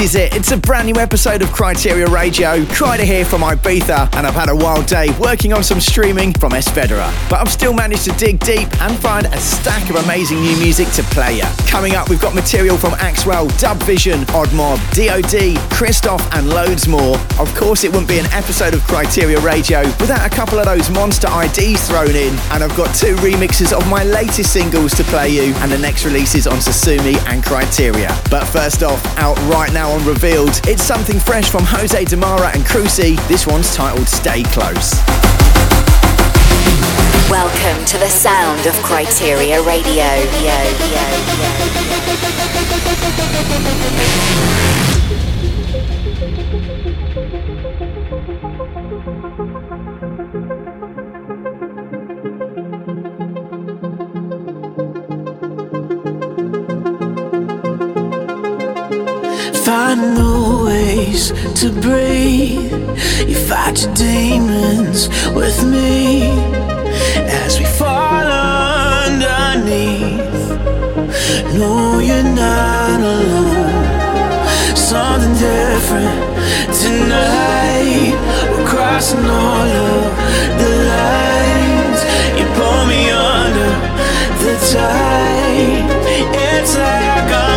is it. It's a brand new episode of Kryteria Radio. Kryder here from Ibiza, and I've had a wild day working on some streaming from Es Vedrà. But I've still managed to dig deep and find a stack of amazing new music to play you. Coming up, we've got material from Axwell, Dub Vision, Odd Mob, DOD, Christoph, and loads more. Of course, it wouldn't be an episode of Kryteria Radio without a couple of those monster IDs thrown in. And I've got two remixes of my latest singles to play you, and the next releases on Sosumi and Kryteria. But first off, out right now on Revealed. It's something fresh from Jose Demara and Cruci. This one's titled Stay Close. Welcome to the sound of Kryteria Radio. Find new ways to breathe. You fight your demons with me as we fall underneath. No, you're not alone. Something different tonight. We're crossing all of the lines. You pull me under the tide. It's like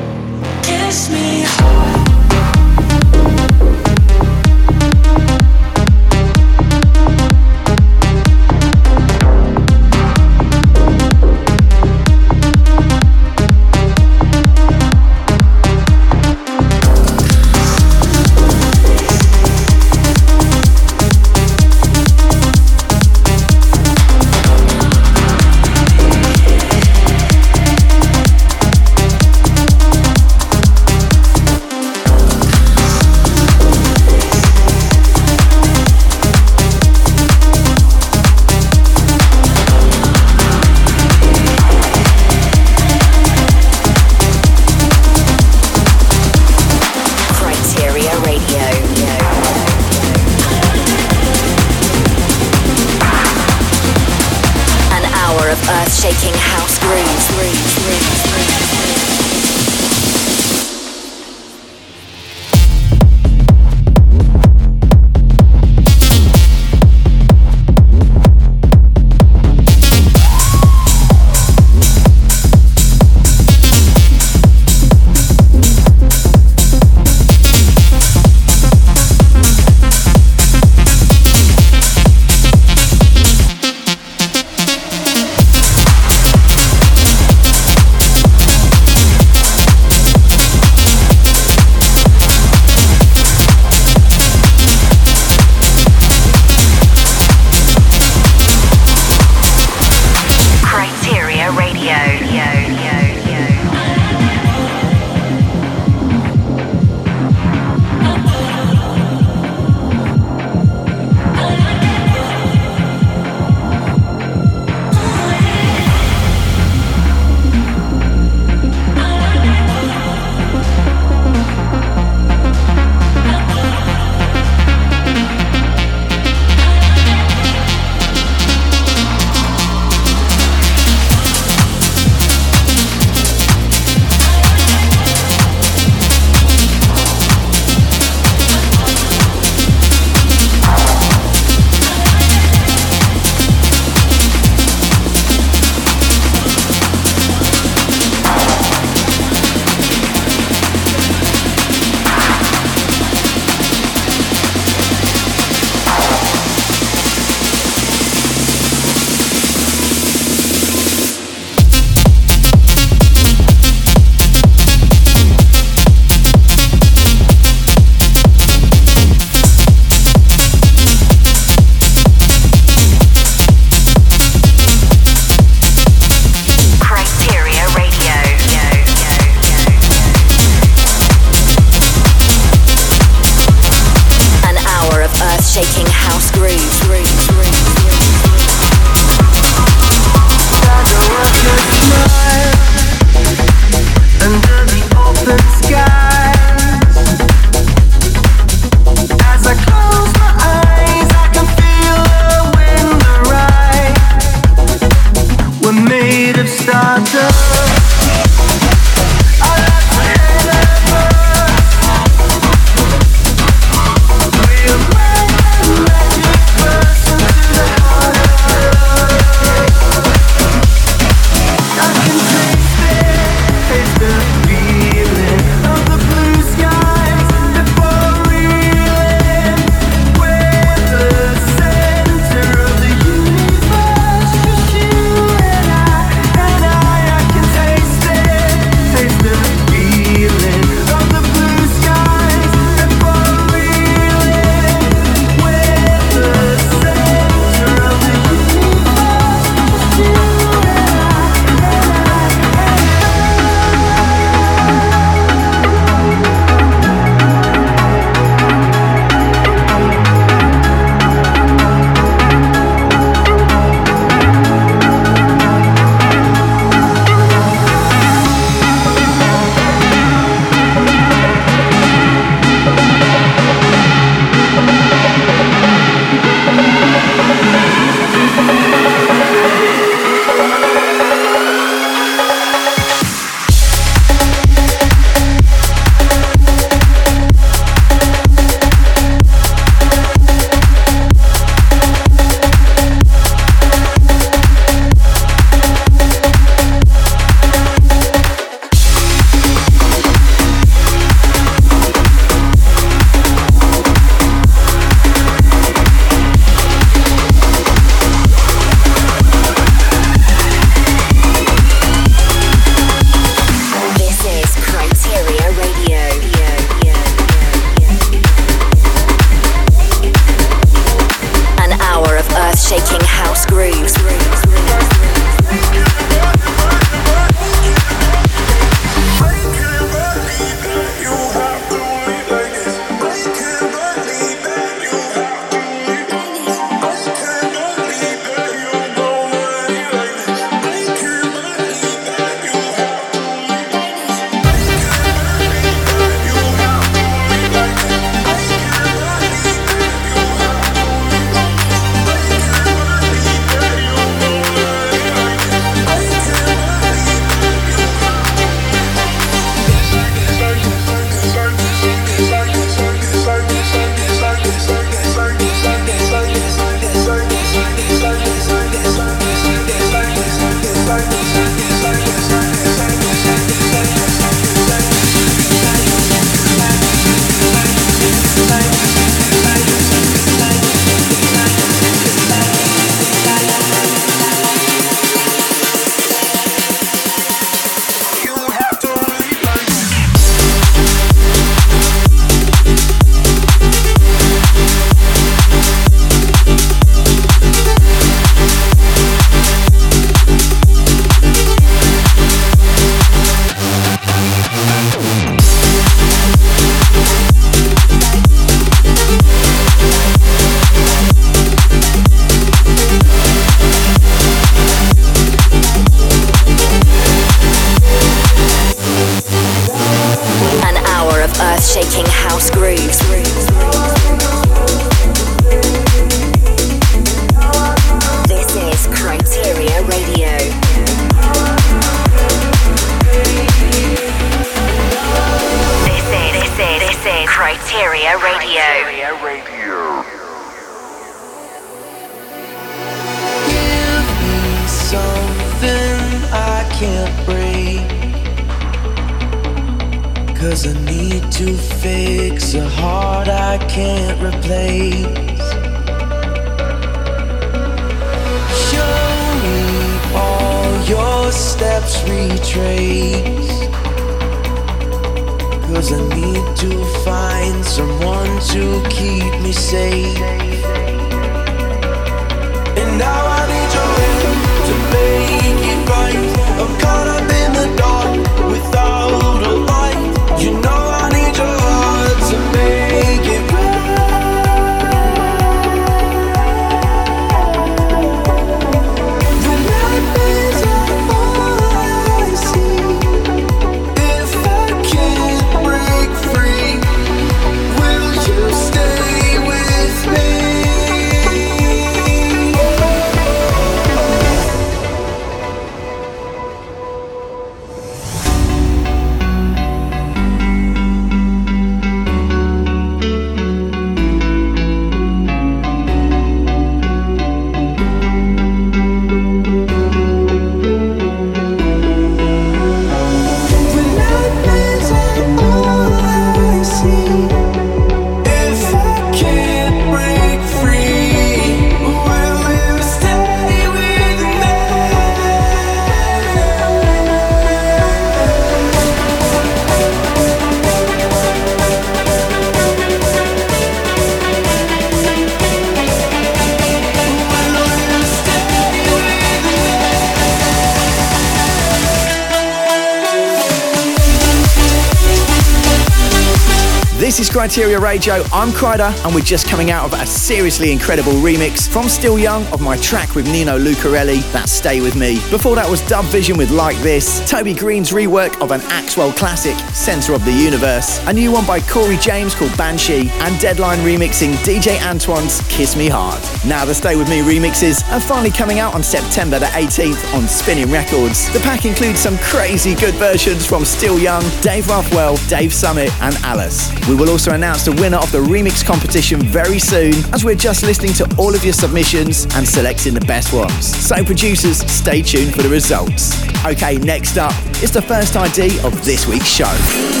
Kryteria Radio. I'm Kryder, and we're just coming out of a seriously incredible remix from Still Young of my track with Nino Lucarelli, That's Stay With Me. Before that was Dub Vision with Like This, Toby Green's rework of an Axwell classic, Centre of the Universe, a new one by Corey James called Banshee, and Deadline remixing DJ Antoine's Kiss Me Hard. Now the Stay With Me remixes are finally coming out on September the 18th on Spinnin' Records. The pack includes some crazy good versions from Still Young, Dave Rothwell, Dave Summit, and Alice. We will also announce the winner of the remix competition very soon, as we're just listening to all of your submissions and selecting the best ones. So, producers, stay tuned for the results. Okay, next up is the first ID of this week's show.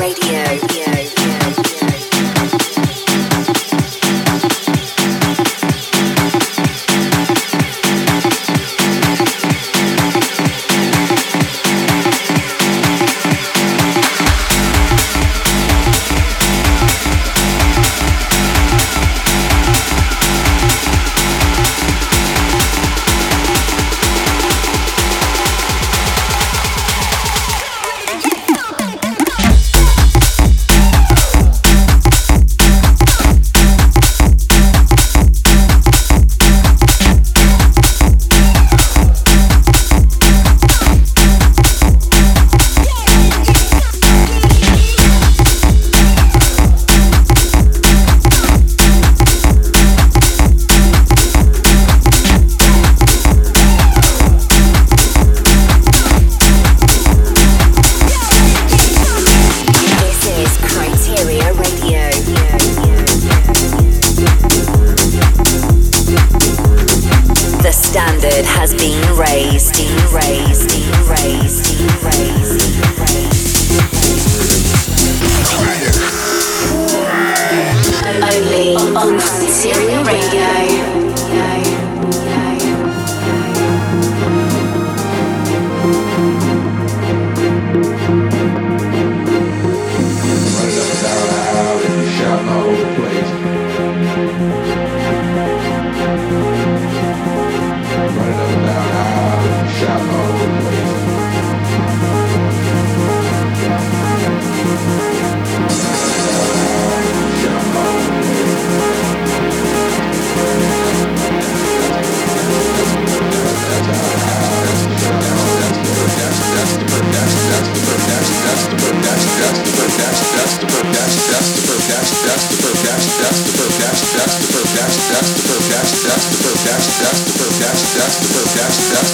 Radio. that's the purpose, that's the purpose, that's the purpose.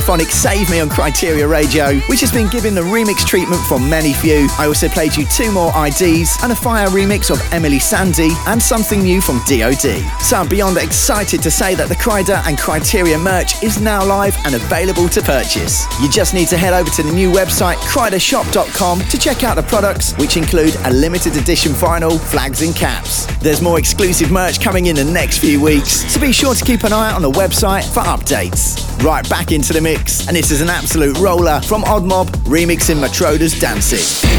Holophonic Save Me on Kryteria Radio, which has been given the remix treatment from many few. I also played you two more IDs and a fire remix of Emeli Sandé and something new from DOD. So I'm beyond excited to say that the Kryder and Kryteria merch is now live and available to purchase. You just need to head over to the new website krydershop.com to check out the products, which include a limited edition vinyl, flags and caps. There's more exclusive merch coming in the next few weeks, so be sure to keep an eye out on the website for updates. Right back into the mix, and this is an absolute roller from Odd Mob remixing Matroda's Dancing.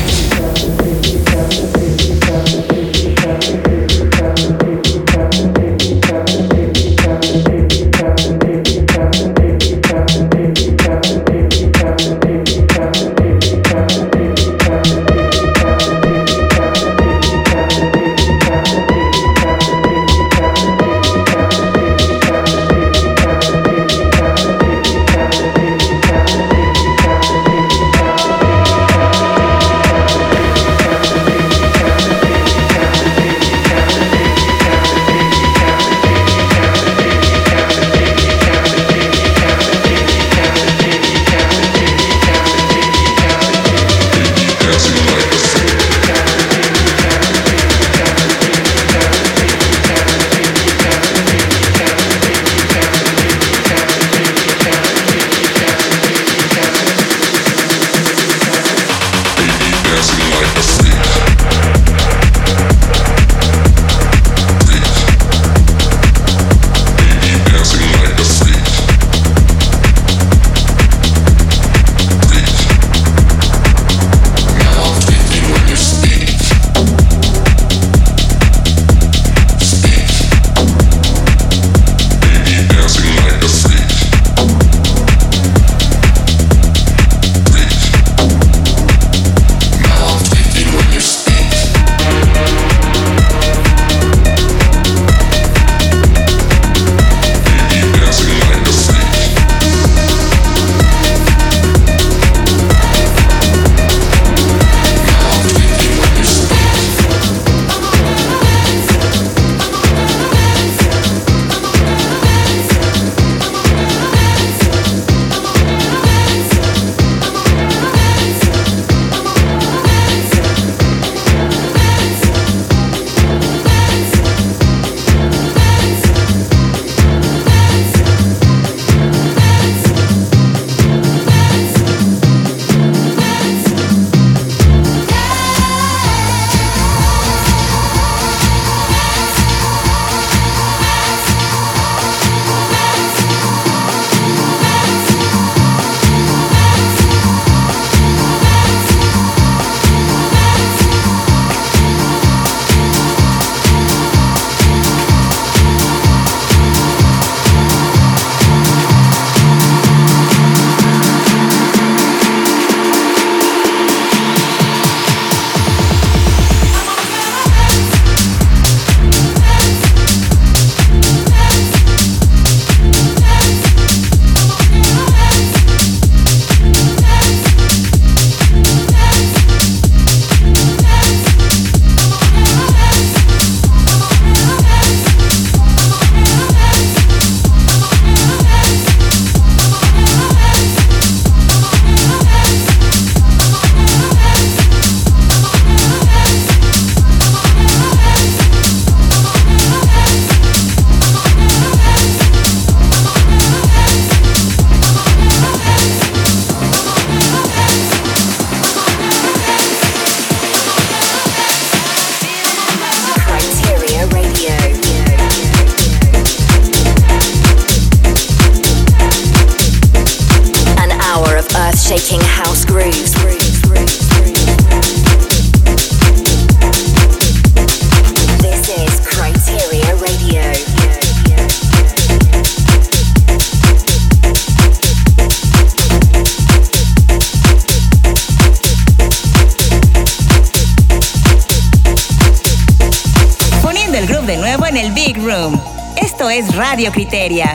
Criteria.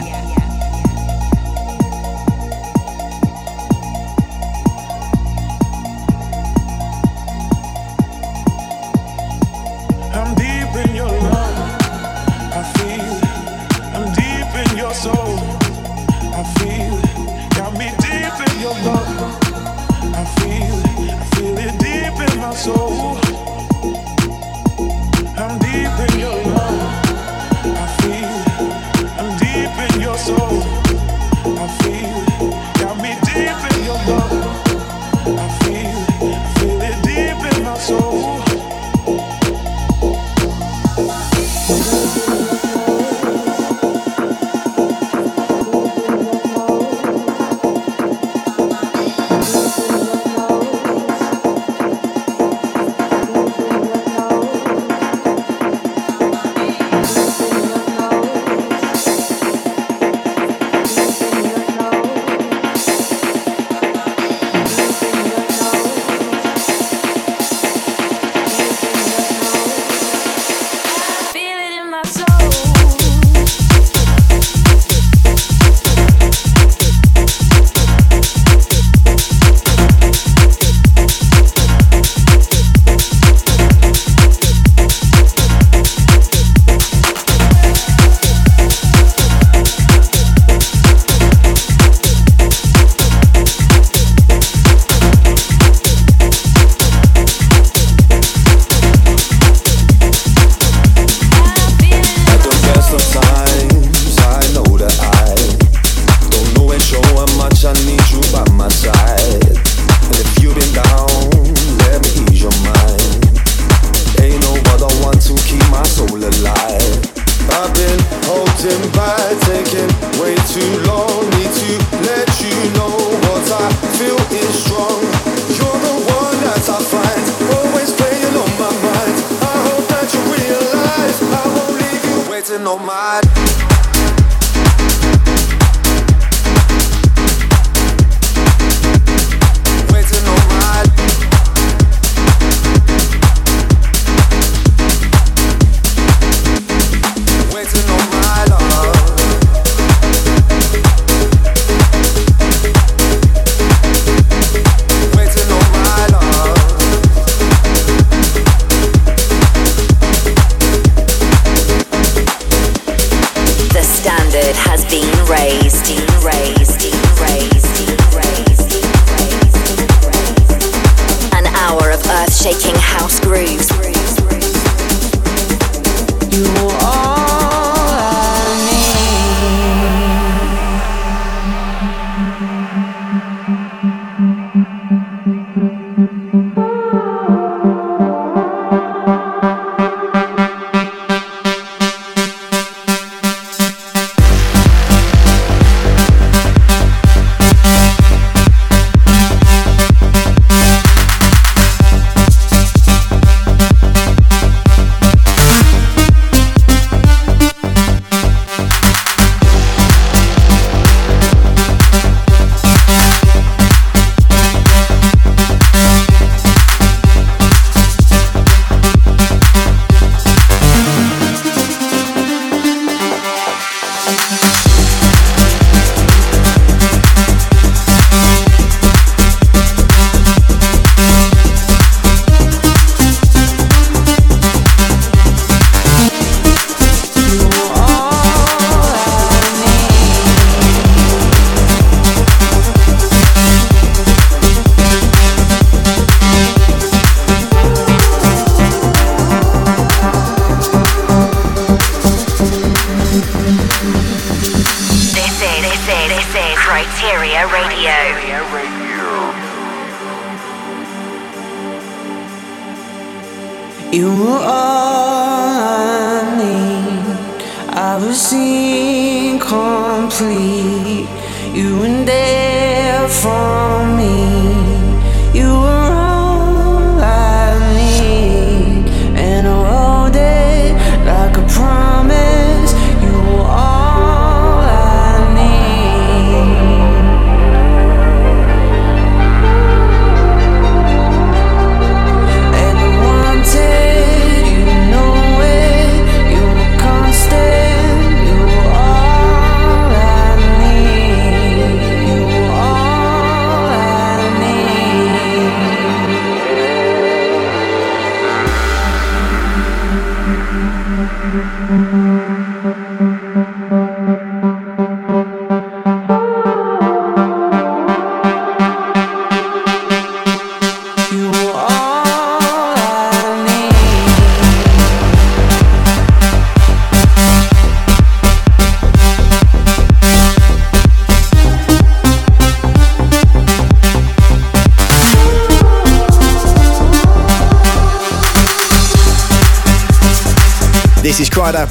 nomad. You were all I need. I was incomplete.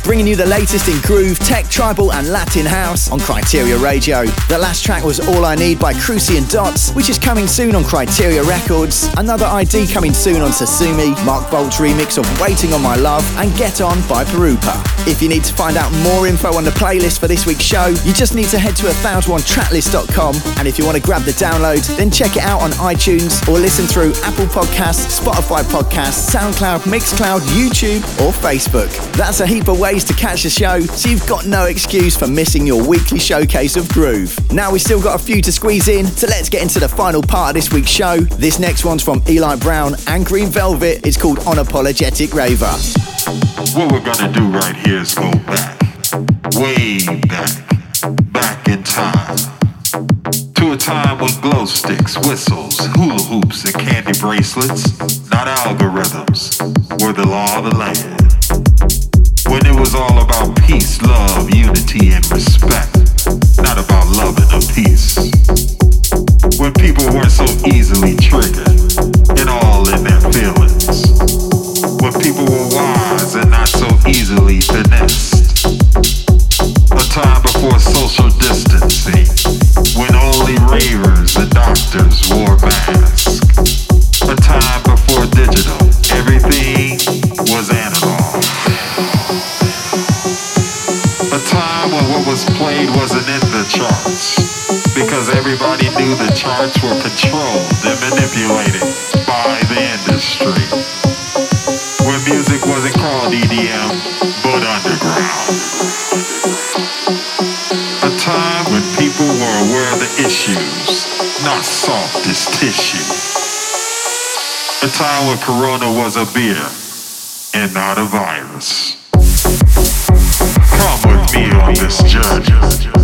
Bringing you the latest in groove, tech, tribal, and Latin house on Kryteria Radio. The last track was All I Need by Cruci and Dots, which is coming soon on Kryteria Records. Another ID coming soon on Sasumi, Mark Bolt's remix of Waiting on My Love, and Get On by Pirupa. If you need to find out more info on the playlist for this week's show, you just need to head to 1001tracklist.com. And if you want to grab the download, then check it out on iTunes or listen through Apple Podcasts, Spotify Podcasts, SoundCloud, Mixcloud, YouTube, or Facebook. That's a heap of ways to catch the show, so you've got no excuse for missing your weekly showcase of groove. Now we've still got a few to squeeze in, so let's get into the final part of this week's show. This next one's from Eli Brown and Green Velvet. It's called Unapologetic Raver. What we're gonna do right here is go back, way back, back in time. To a time when glow sticks, whistles, hula hoops, and candy bracelets, not algorithms, were the law of the land. When it was all about peace, love, unity, and respect, not about loving a peace. When people weren't so easily triggered and all in their feelings. When people were wise and not so easily finessed. A time before social distancing, when only ravers and doctors wore masks. A time before digital, was played wasn't in the charts, because everybody knew the charts were controlled and manipulated by the industry. When music wasn't called EDM, but underground. A time when people were aware of the issues, not soft as tissue. A time when Corona was a beer and not a virus be misjudged.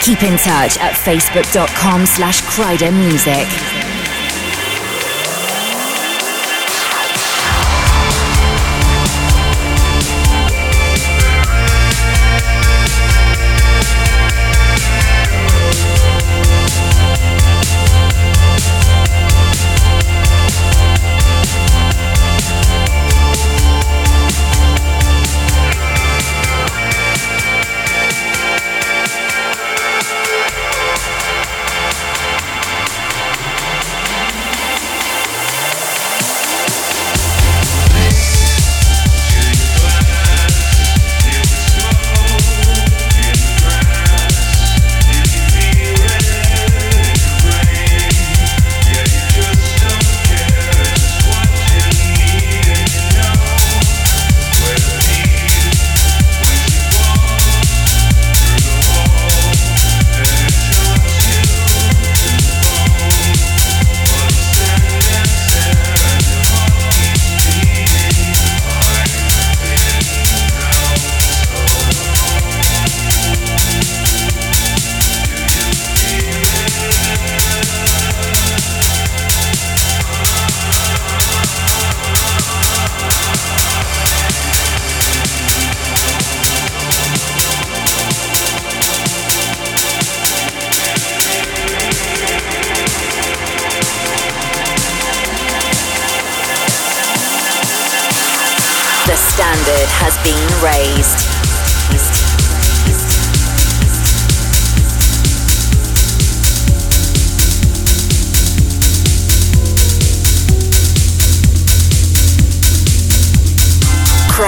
Keep in touch at facebook.com slash Music.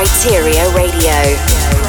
Kryteria Radio.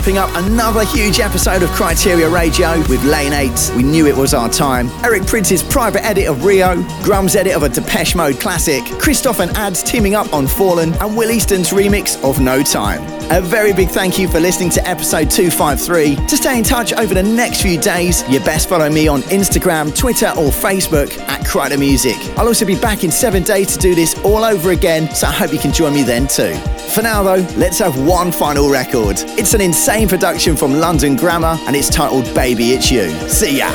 Wrapping up another huge episode of Kryteria Radio with Lane 8. We Knew It Was Our Time, Eric Prince's private edit of Rio, Grum's edit of a Depeche Mode classic, Christoph and Ads teaming up on Fallen, and Will Easton's remix of No Time. A very big thank you for listening to episode 253. To stay in touch over the next few days, you best follow me on Instagram, Twitter, or Facebook at Kryder Music. I'll also be back in seven days to do this all over again, so I hope you can join me then too. For now, though, let's have one final record. It's an insane production from London Grammar, and it's titled Baby It's You. See ya!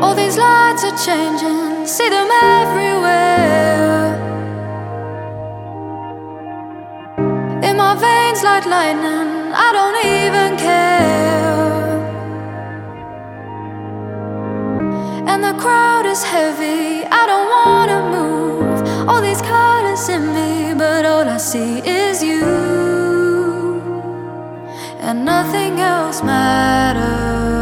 All these lights are changing, see them everywhere. In my veins like lightning, I don't even care. And the crowd is heavy, I don't wanna move. All these colors in me, but all I see is you. And nothing else matters.